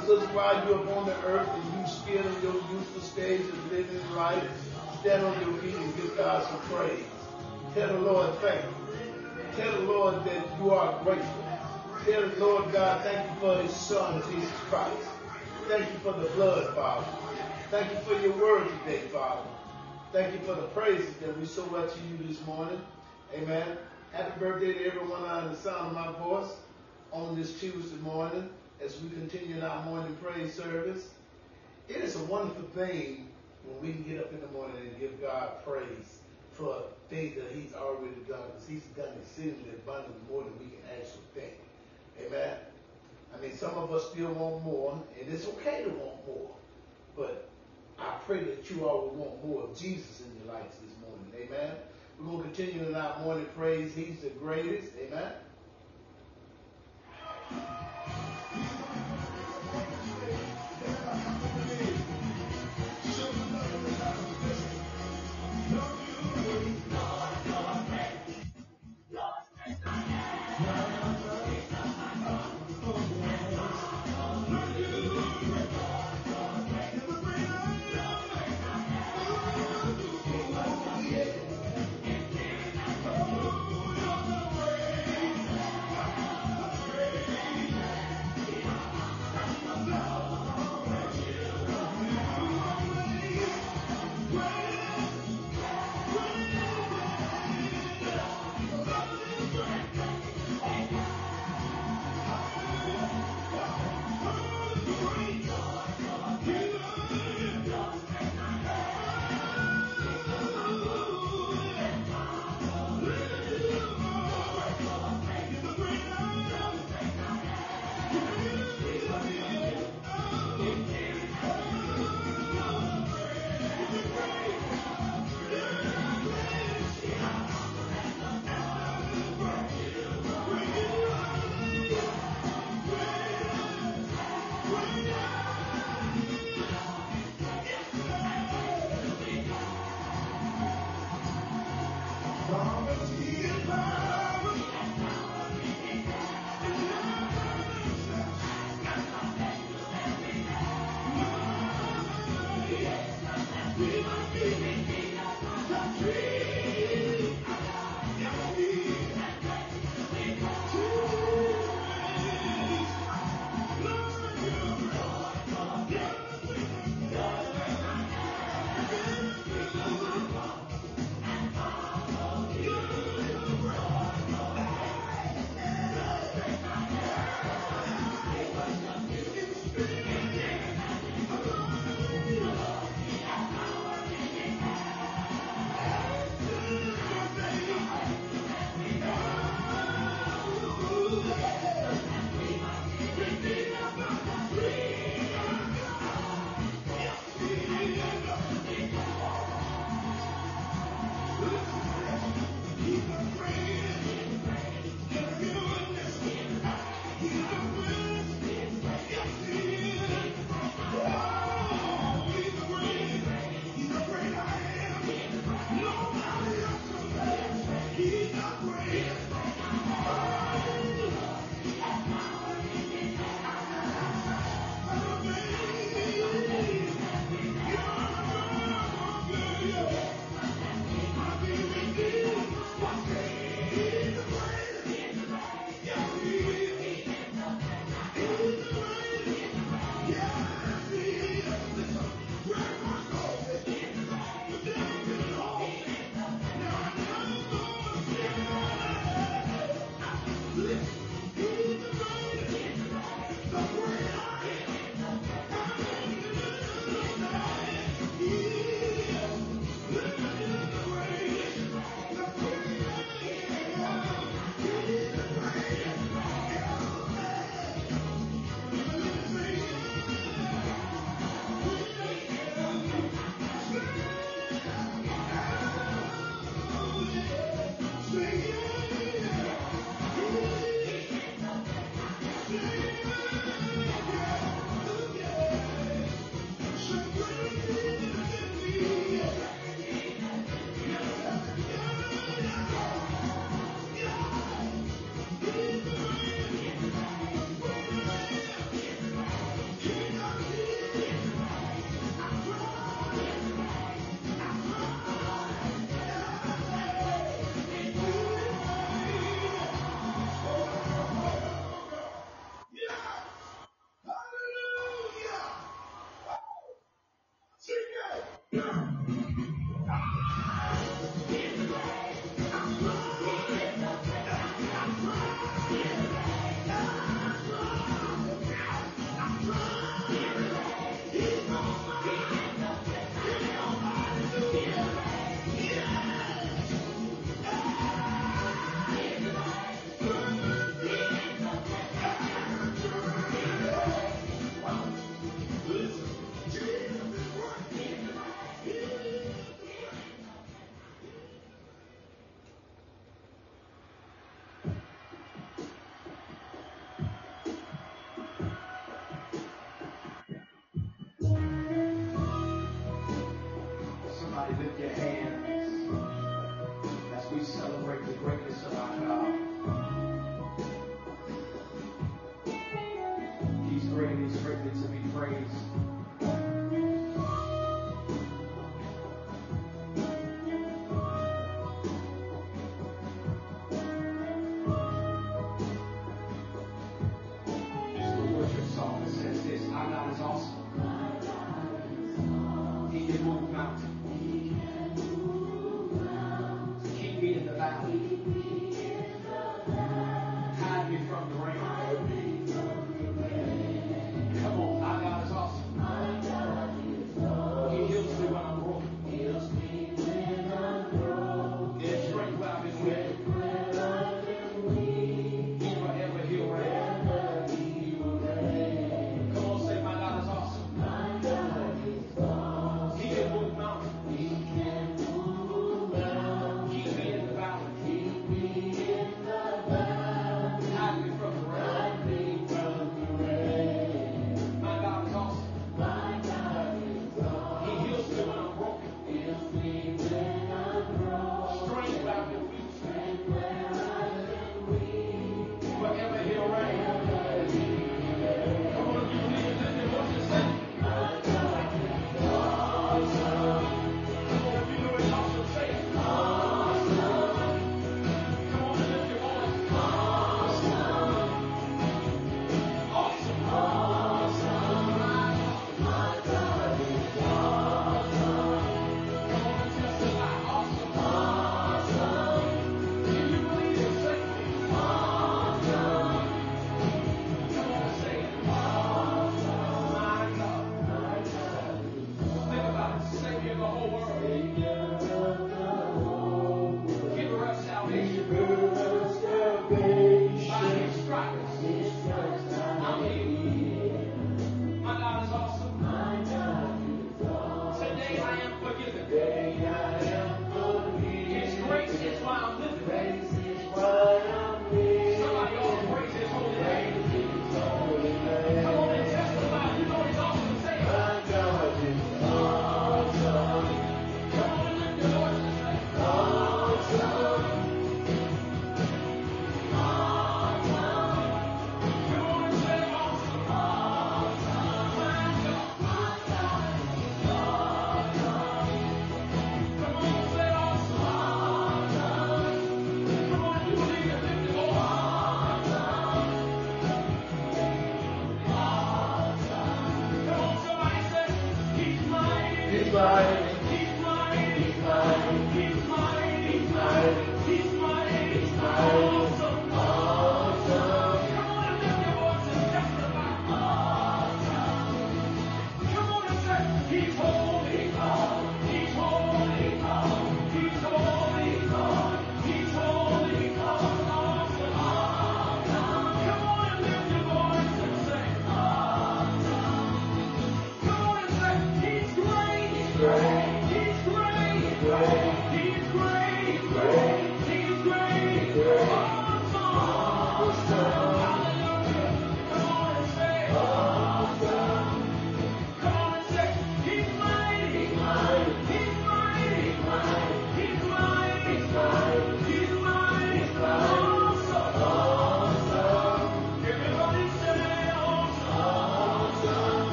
Sisters, while you're upon the earth and you still in your youthful stage of living life, stand on your feet and give God some praise. Tell the Lord thank you. Tell the Lord that you are grateful. Tell the Lord God, thank you for his son, Jesus Christ. Thank you for the blood, Father. Thank you for your word today, Father. Thank you for the praises that we so much to you this morning. Amen. Happy birthday to everyone under the sound of my voice on this Tuesday morning as we continue in our morning praise service. It is a wonderful thing when we can get up in the morning and give God praise for things that He's already done, because He's done exceedingly abundantly more than we can actually think. Amen. I mean, some of us still want more, and it's okay to want more, but I pray that you all will want more of Jesus in your lives this morning. Amen. We're going to continue in our morning praise. He's the greatest. Amen.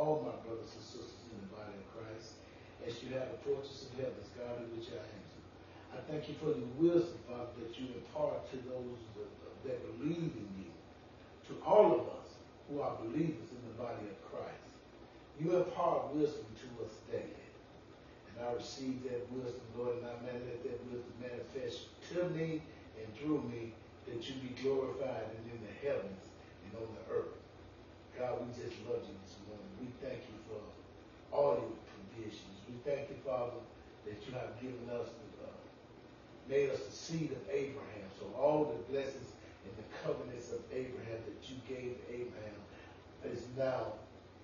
All my brothers and sisters in the body of Christ as you have a fortress of heaven guarded with your angels. I thank you for the wisdom, Father, that you impart to those that believe in you, to all of us who are believers in the body of Christ. You impart wisdom to us daily. And I receive that wisdom, Lord, and I let that wisdom manifest to me and through me that you be glorified and in the heavens and on the earth. God, we just love you this morning. We thank you for all your provisions. We thank you, Father, that you have given us, the, uh, made us the seed of Abraham. So all the blessings and the covenants of Abraham that you gave Abraham is now,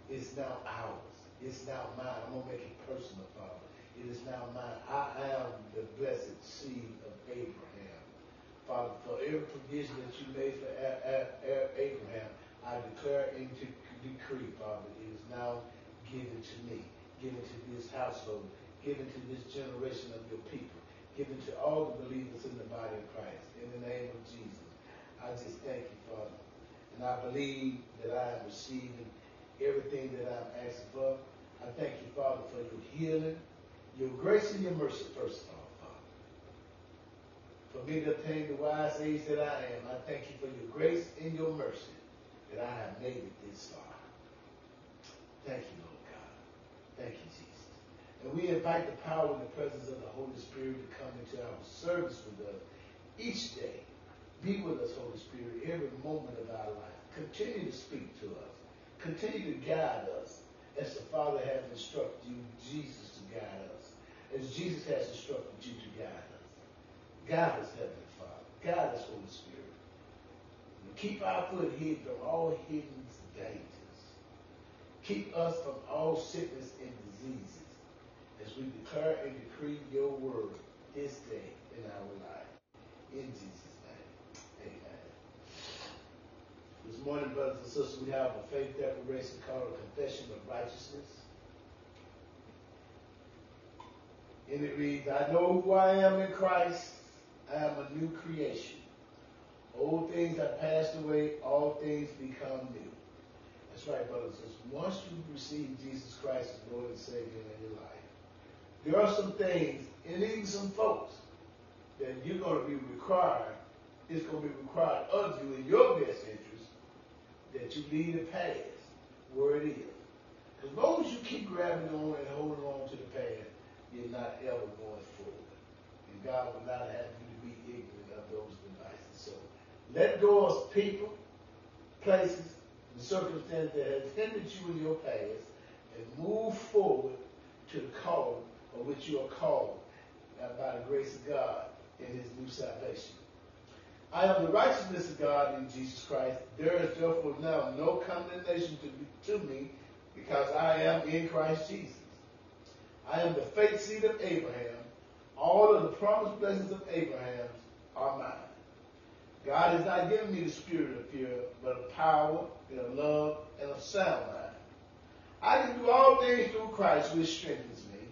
is now ours. It's now mine. I'm going to make it personal, Father. It is now mine. I am the blessed seed of Abraham. Father, for every provision that you made for Abraham, I declare into decree, Father, is now given to me, given to this household, given to this generation of your people, given to all the believers in the body of Christ. In the name of Jesus, I just thank you, Father. And I believe that I am receiving everything that I'm asking for. I thank you, Father, for your healing, your grace and your mercy, first of all, Father. For me to obtain the wise age that I am, I thank you for your grace and your mercy that I have made it this far. Thank you, Lord God. Thank you, Jesus. And we invite the power and the presence of the Holy Spirit to come into our service with us each day. Be with us, Holy Spirit, every moment of our life. Continue to speak to us. Continue to guide us as the Father has instructed you, Jesus, to guide us. As Jesus has instructed you to guide us. Guide us, Heavenly Father. Guide us, Holy Spirit. Keep our foot hid from all hidden dangers. Keep us from all sickness and diseases as we declare and decree your word this day in our life. In Jesus' name, amen. This morning, brothers and sisters, we have a faith declaration called a confession of righteousness. And it reads, I know who I am in Christ. I am a new creation. Old things have passed away, all things become new. Right, brothers and sisters. Once you receive Jesus Christ as Lord and Savior in your life, there are some things, and even some folks, that you're going to be required, it's going to be required of you in your best interest that you leave the past where it is. As long as you keep grabbing on and holding on to the past, you're not ever going forward. And God will not have you to be ignorant of those devices. So let go of people, places, and circumstances that has hindered you in your past and move forward to the call of which you are called by the grace of God in his new salvation. I am the righteousness of God in Jesus Christ. There is therefore now no condemnation to, to me because I am in Christ Jesus. I am the faith seed of Abraham. All of the promised blessings of Abraham are mine. God has not given me the spirit of fear, but of power and of love and of sound mind. I can do all things through Christ, which strengthens me.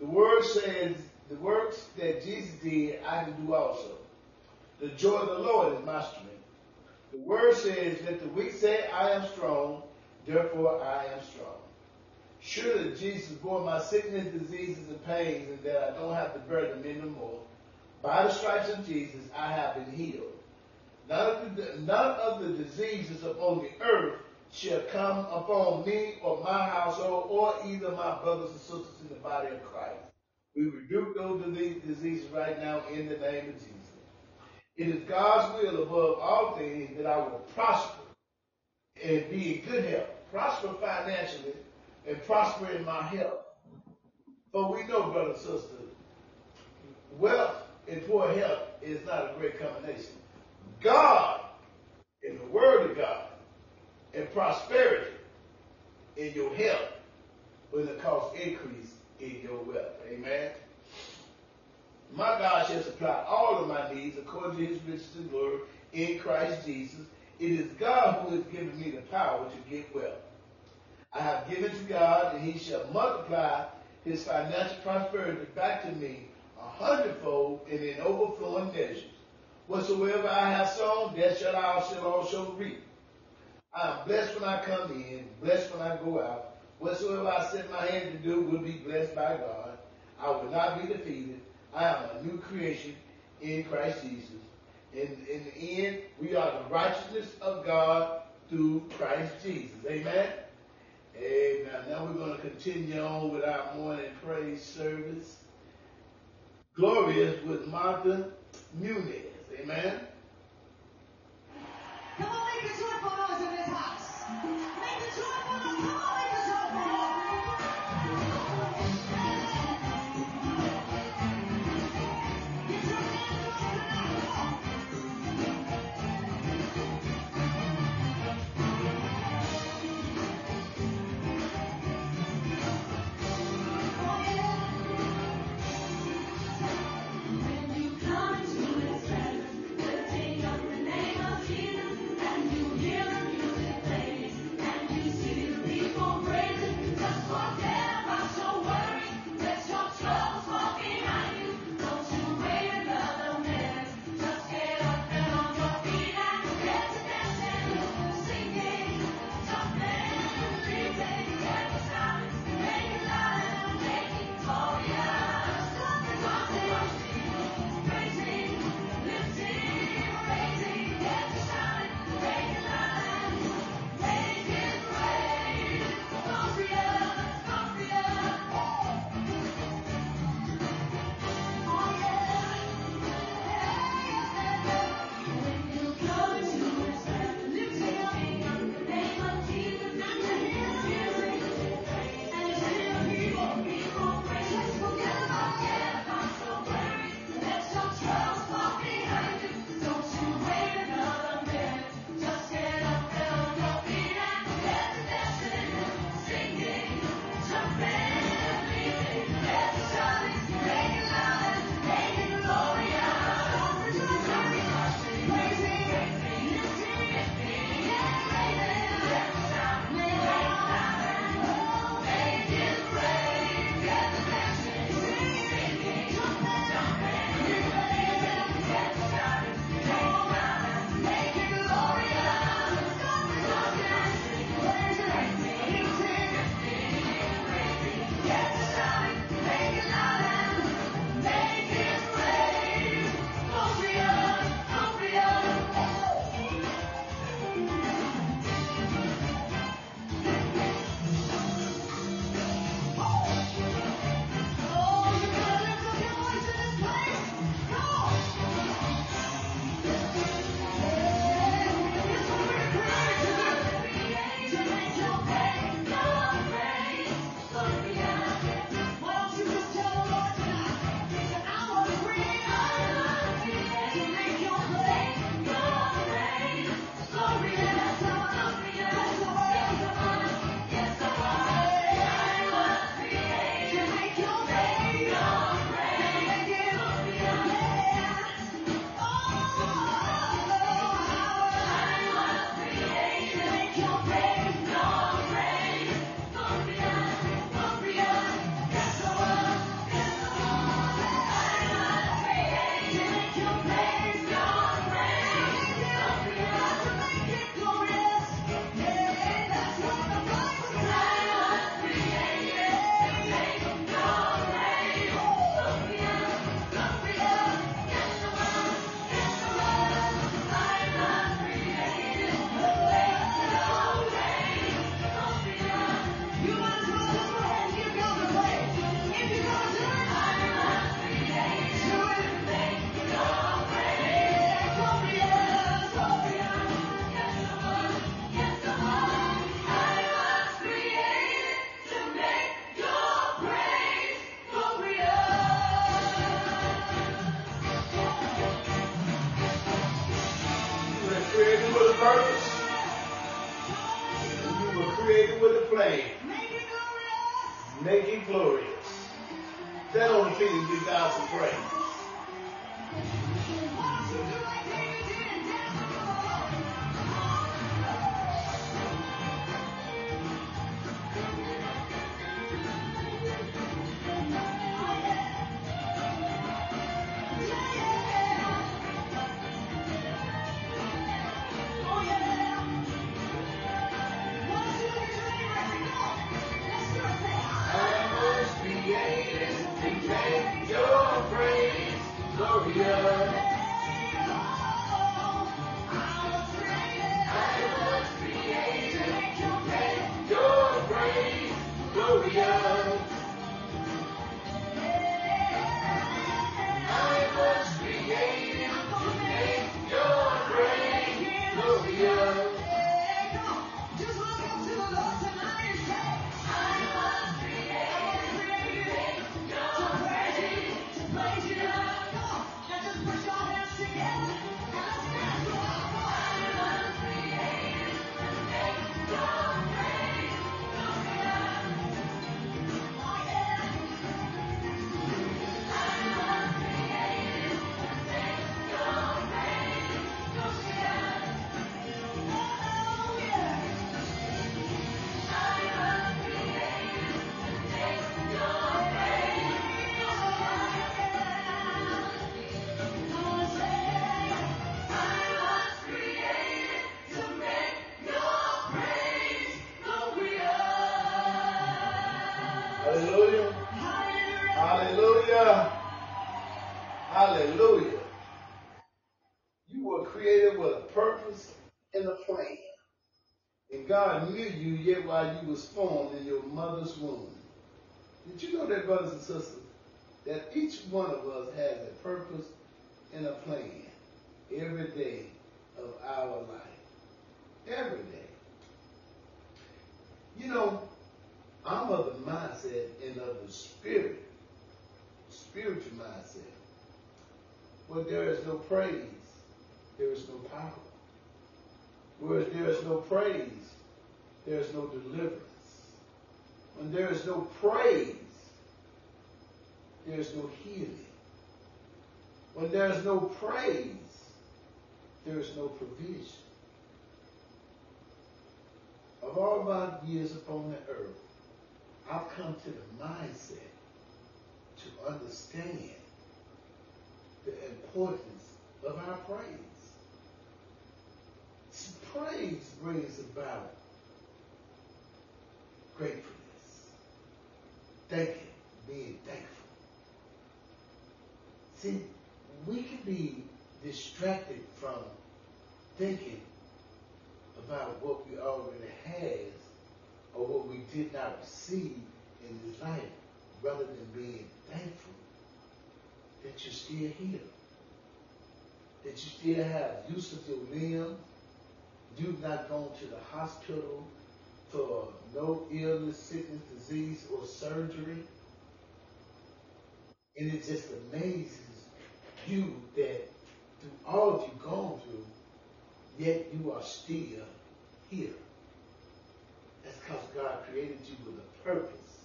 The word says, the works that Jesus did, I can do also. The joy of the Lord is my strength. The word says, let the weak say, I am strong, therefore I am strong. Surely Jesus bore my sickness, diseases, and pains, and that I don't have to bear them anymore. By the stripes of Jesus, I have been healed. None of, the, none of the diseases upon the earth shall come upon me or my household or either my brothers and sisters in the body of Christ. We rebuke those diseases right now in the name of Jesus. It is God's will above all things that I will prosper and be in good health, prosper financially, and prosper in my health. But we know, brothers and sisters, wealth and poor health is not a great combination. God, in the Word of God, and prosperity in your health will cause increase in your wealth. Amen. My God shall supply all of my needs according to his riches and glory in Christ Jesus. It is God who has given me the power to get wealth. I have given to God, and he shall multiply his financial prosperity back to me a hundredfold and in overflowing measures. Whatsoever I have sown, that shall I shall also reap. I am blessed when I come in, blessed when I go out. Whatsoever I set my hand to do will be blessed by God. I will not be defeated. I am a new creation in Christ Jesus. In, in the end, we are the righteousness of God through Christ Jesus. Amen. Amen. Now we're going to continue on with our morning praise service. Glorious with Martha Munizzi. Amen. Come on, make a joyful noise in this house. Make a joyful Hallelujah. Hallelujah. Hallelujah. You were created with a purpose and a plan. And God knew you yet while you was formed in your mother's womb. Did you know that, brothers and sisters, that each one of us has a purpose and a plan every day of our life? Every day. You know, I'm of the mindset and of the spirit, spiritual mindset. Where there is no praise, there is no power. Where there is no praise, there is no deliverance. When there is no praise, there is no healing. When there is no praise, there is no provision. Of all my years upon the earth, I've come to the mindset to understand the importance of our praise. See, praise brings about gratefulness, thanking, being thankful. See, we can be distracted from thinking about what we already has or what we did not receive in life rather than being thankful that you're still here. That you still have use of your limb. You've not gone to the hospital for no illness, sickness, disease, or surgery. And it just amazes you that through all you've gone through, yet you are still here. Because God created you with a purpose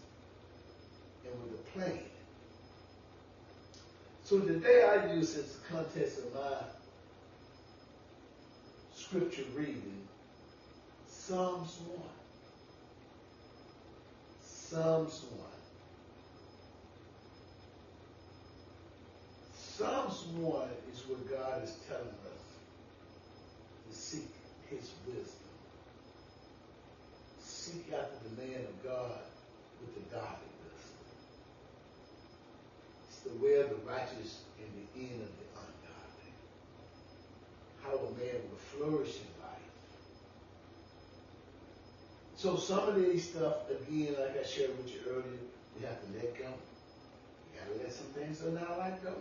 and with a plan. So today I use the context of my scripture reading Psalms 1. Psalms 1. Psalms 1 is where God is telling us to seek his wisdom. Seek after the man of God with the godliness. It's the way of the righteous and the end of the ungodly. How a man will flourish in life. So some of these stuff, again, like I shared with you earlier, we have to let go. We gotta let some things in our life go.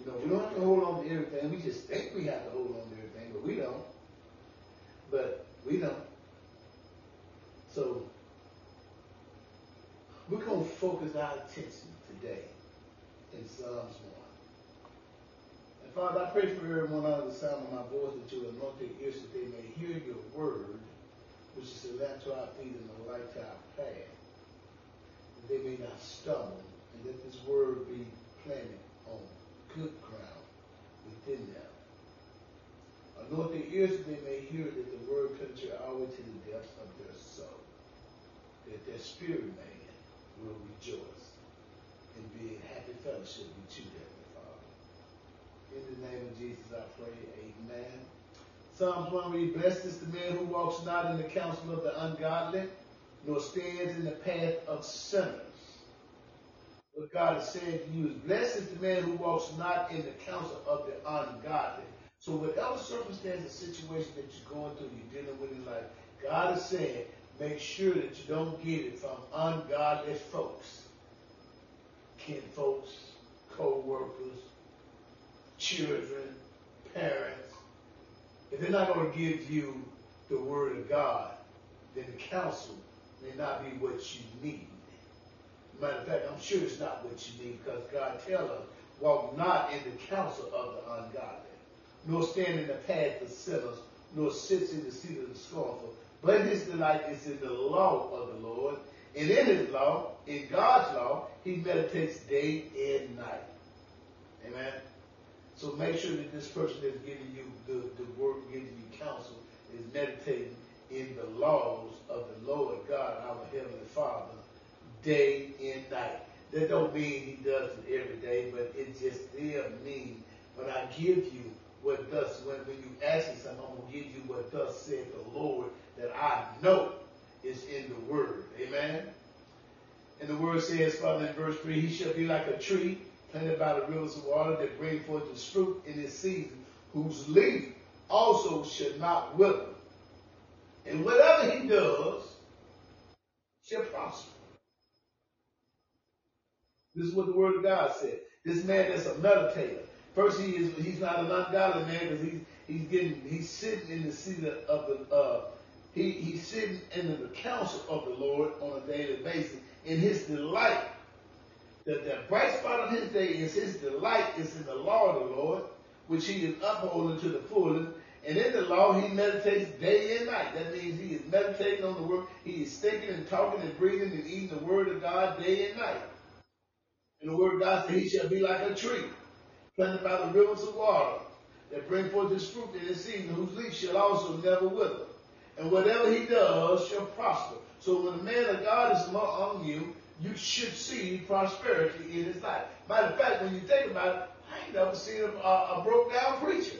You know, we don't have to hold on to everything. We just think we have to hold on to everything, but we don't. But we don't. So we're going to focus our attention today in Psalms 1. And Father, I pray for everyone under the sound of my voice that you anoint their ears that they may hear your word which is a lamp to our feet and a light to our path, that they may not stumble, and let this word be planted on good ground within them. Anoint their ears that they may hear that the word penetrate way to the depths of their soul, that their spirit man will rejoice and be in happy fellowship with you, Heavenly Father. In the name of Jesus, I pray. Amen. Psalms 1 read, Blessed is the man who walks not in the counsel of the ungodly, nor stands in the path of sinners. What God is saying to you is, Blessed is the man who walks not in the counsel of the ungodly. So whatever circumstance or situation that you're going through, you're dealing with in life, God is saying, make sure that you don't get it from ungodly folks. Kin folks, co-workers, children, parents. If they're not going to give you the word of God, then the counsel may not be what you need. Matter of fact, I'm sure it's not what you need because God tells us, walk not in the counsel of the ungodly, nor stand in the path of sinners, nor sit in the seat of the scornful. But his delight is in the law of the Lord, and in his law, in God's law, he meditates day and night. Amen. So make sure that this person that's giving you the, the word, giving you counsel, is meditating in the laws of the Lord God, our Heavenly Father, day and night. That don't mean he does it every day, but it just still means when I give you what thus, when, when you ask me something, I'm going to give you what thus said the Lord that I know is in the word. Amen? And the word says, Father, in verse 3, he shall be like a tree planted by the rivers of water that bring forth its fruit in its season, whose leaf also shall not wither. And whatever he does shall prosper. This is what the word of God said. This man is a meditator. First, he is he's not an ungodly man because he's he's getting he's sitting in the seat of the uh, he he's sitting in the counsel of the Lord on a daily basis. In his delight, that the bright spot of his day is his delight is in the law of the Lord, which he is upholding to the fullest. And in the law, he meditates day and night. That means he is meditating on the word. He is thinking and talking and breathing and eating the word of God day and night. And the word of God says he shall be like a tree planted by the rivers of water that bring forth his fruit in his season, whose leaf shall also never wither. And whatever he does shall prosper. So when the man of God is among you, you should see prosperity in his life. Matter of fact, when you think about it, I ain't never seen a, a, a broke down preacher.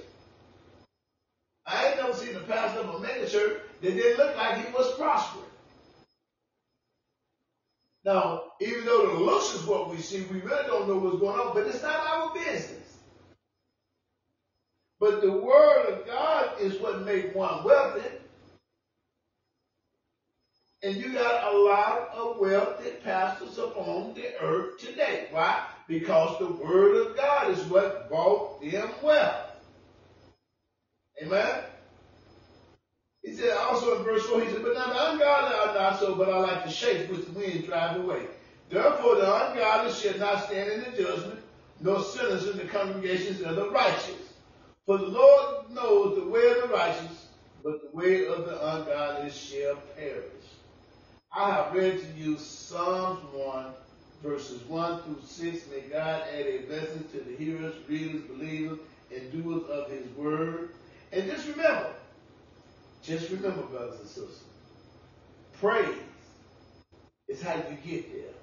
I ain't never seen a pastor of a mega church that didn't look like he was prospering. Now, even though the looks is what we see, we really don't know what's going on, but it's not our business. But the word of God is what made one wealthy. And you got a lot of wealth that pastors upon the earth today. Why? Because the word of God is what brought them wealth. Amen? He said also in verse 4, he said, But now the ungodly are not so, but are like the shapes which the wind drive away. Therefore the ungodly shall not stand in the judgment, nor sinners in the congregations of the righteous. For the Lord knows the way of the righteous, but the way of the ungodly shall perish. I have read to you Psalms 1, verses 1 through 6. May God add a blessing to the hearers, readers, believers, and doers of his word. And just remember, just remember, brothers and sisters, praise is how you get there.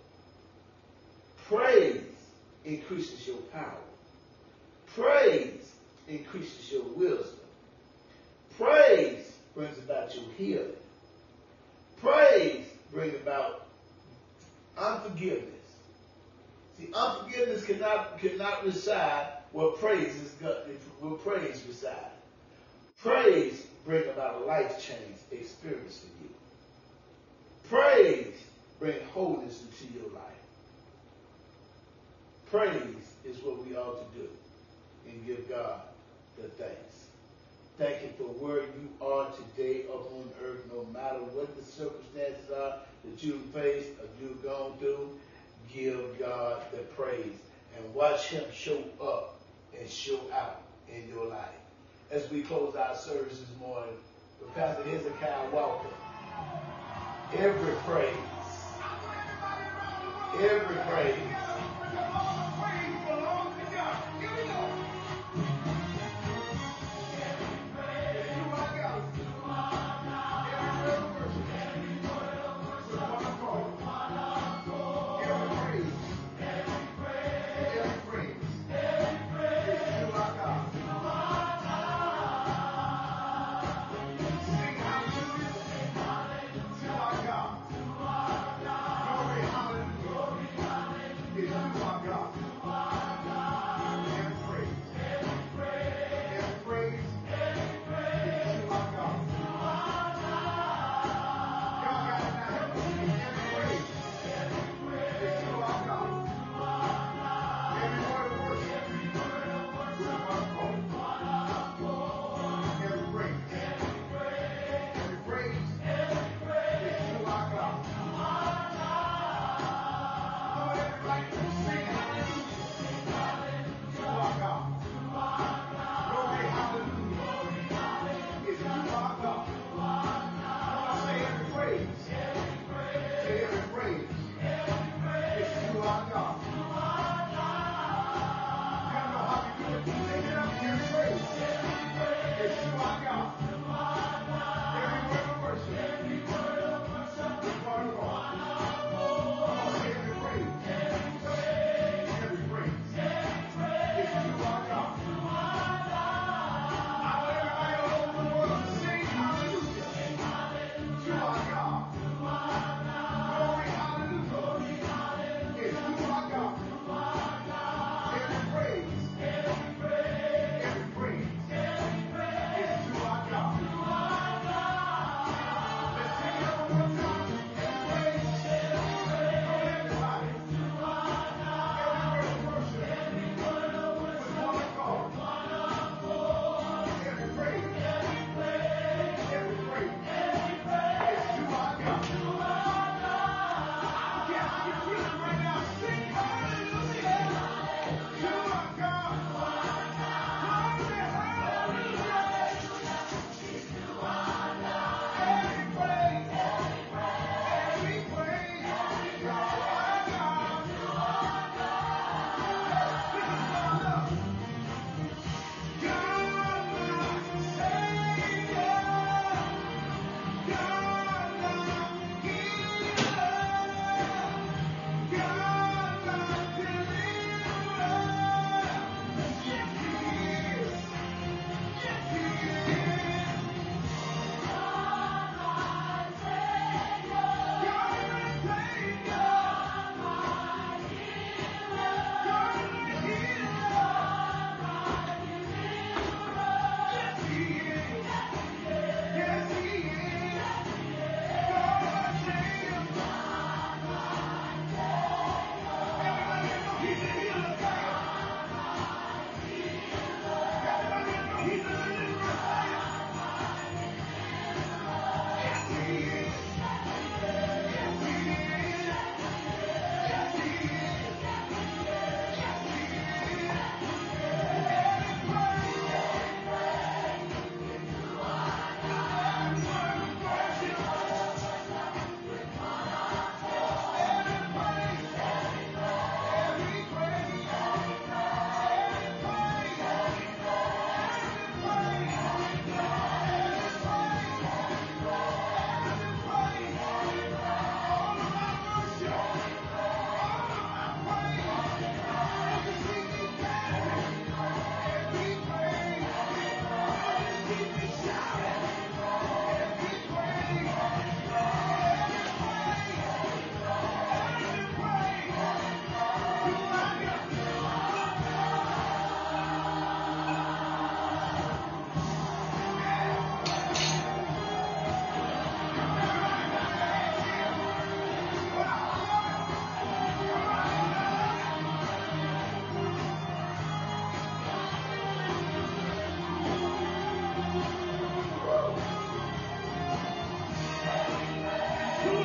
Praise increases your power. Praise increases your wisdom. Praise brings about your healing. Praise brings about unforgiveness. See, unforgiveness cannot cannot reside where praise is where praise resides. Praise bring about a life change experience for you. Praise bring wholeness into your life. Praise is what we ought to do and give God the thanks. Thank you for where you are today upon earth, no matter what the circumstances are that you've faced or you've gone through. Give God the praise and watch Him show up and show out in your life. As we close our service this morning with Pastor Hezekiah Walker, Every praise. Every praise.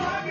Lord,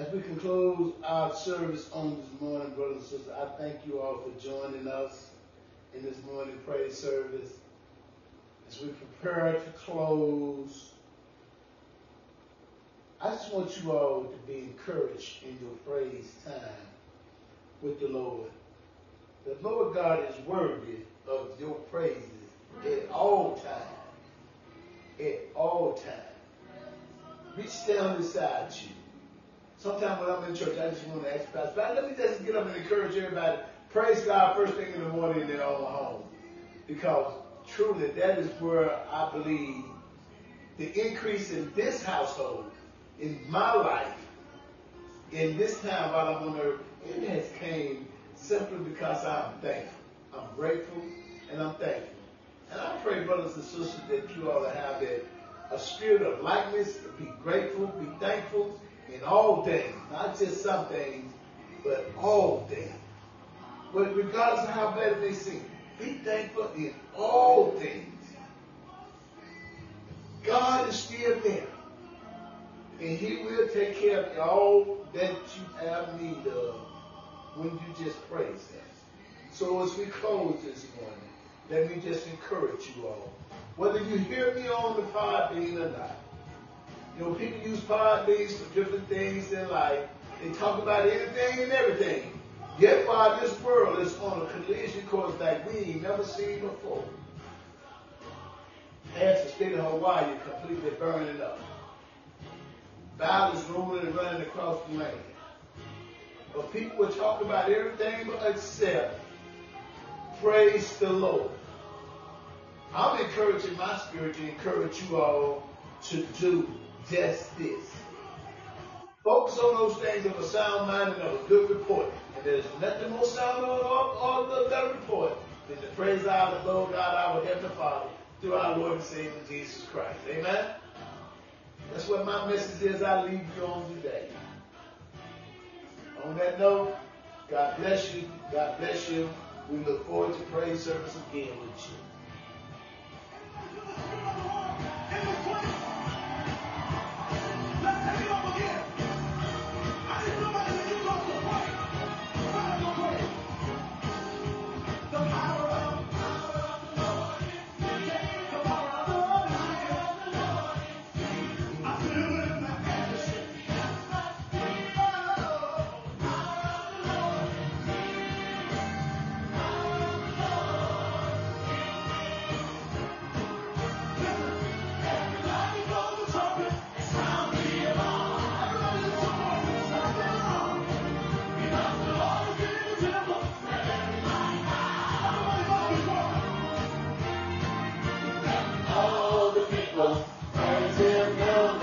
As we conclude our service on this morning, brothers and sisters, I thank you all for joining us in this morning praise service. As we prepare to close, I just want you all to be encouraged in your praise time with the Lord. The Lord God is worthy of your praises at all times. At all times. Reach down beside you. Sometimes when I'm in church, I just want to ask Pastor, let me just get up and encourage everybody. Praise God first thing in the morning in their own home. Because truly, that is where I believe the increase in this household, in my life, in this time while I'm on earth, it has came simply because I'm thankful. I'm grateful and I'm thankful. And I pray, brothers and sisters, that you all have that a spirit of likeness, to be grateful, be thankful in all things, not just some things, but all things. But regardless of how bad may seem, be thankful in all things. God is still there. And He will take care of all that you have need of when you just praise Him. So as we close this morning, let me just encourage you all. Whether you hear me on the Podbean or not, you know, people use Podbeans for different things in life. They talk about anything and everything. Yet while this world is on a collision course like we ain't never seen before. Half the state of Hawaii completely burning up. Violence rolling and running across the land. But people will talk about everything but except praise the Lord. I'm encouraging my spirit to encourage you all to do just this. Focus on those things of a sound mind and of a good report. And there's nothing more sound or, or, or better report than to praise our Lord God, our Heavenly Father, through our Lord and Savior Jesus Christ. Amen? That's what my message is I leave you on today. On that note, God bless you. God bless you. We look forward to praise service again with you. Lord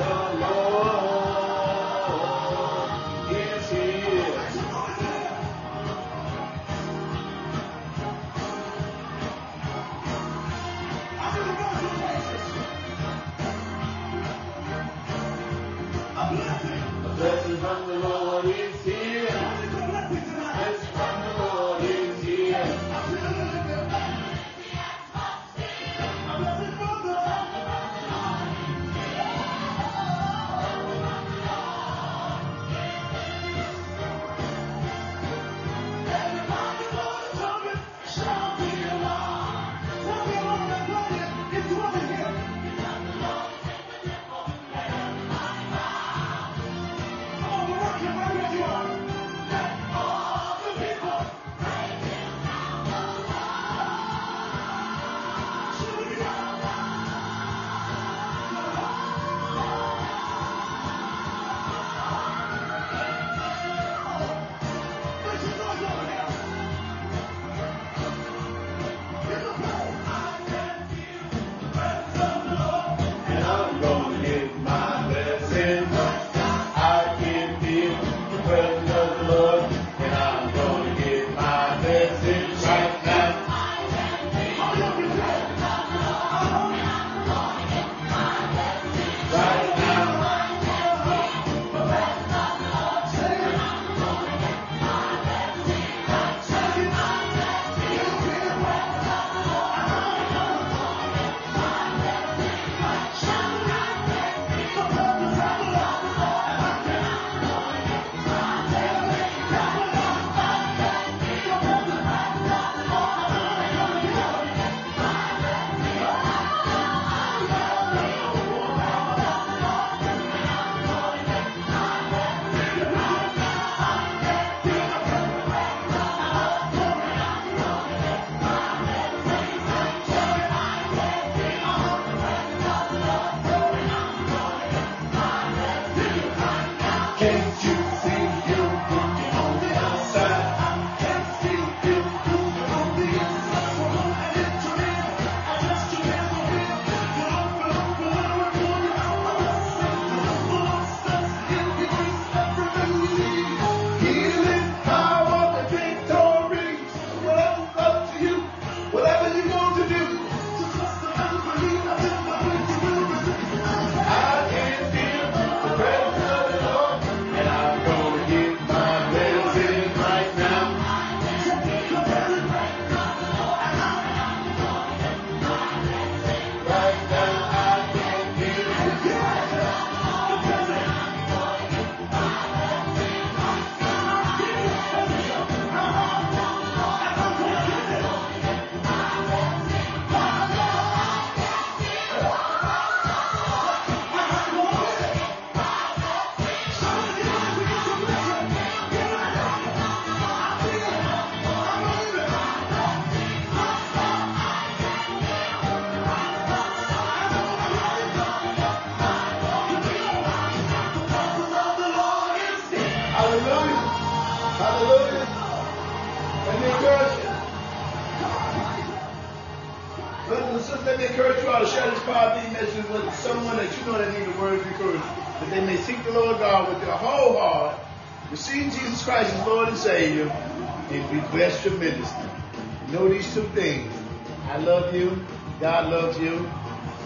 God loves you.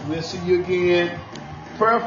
We'll see you again. Prayer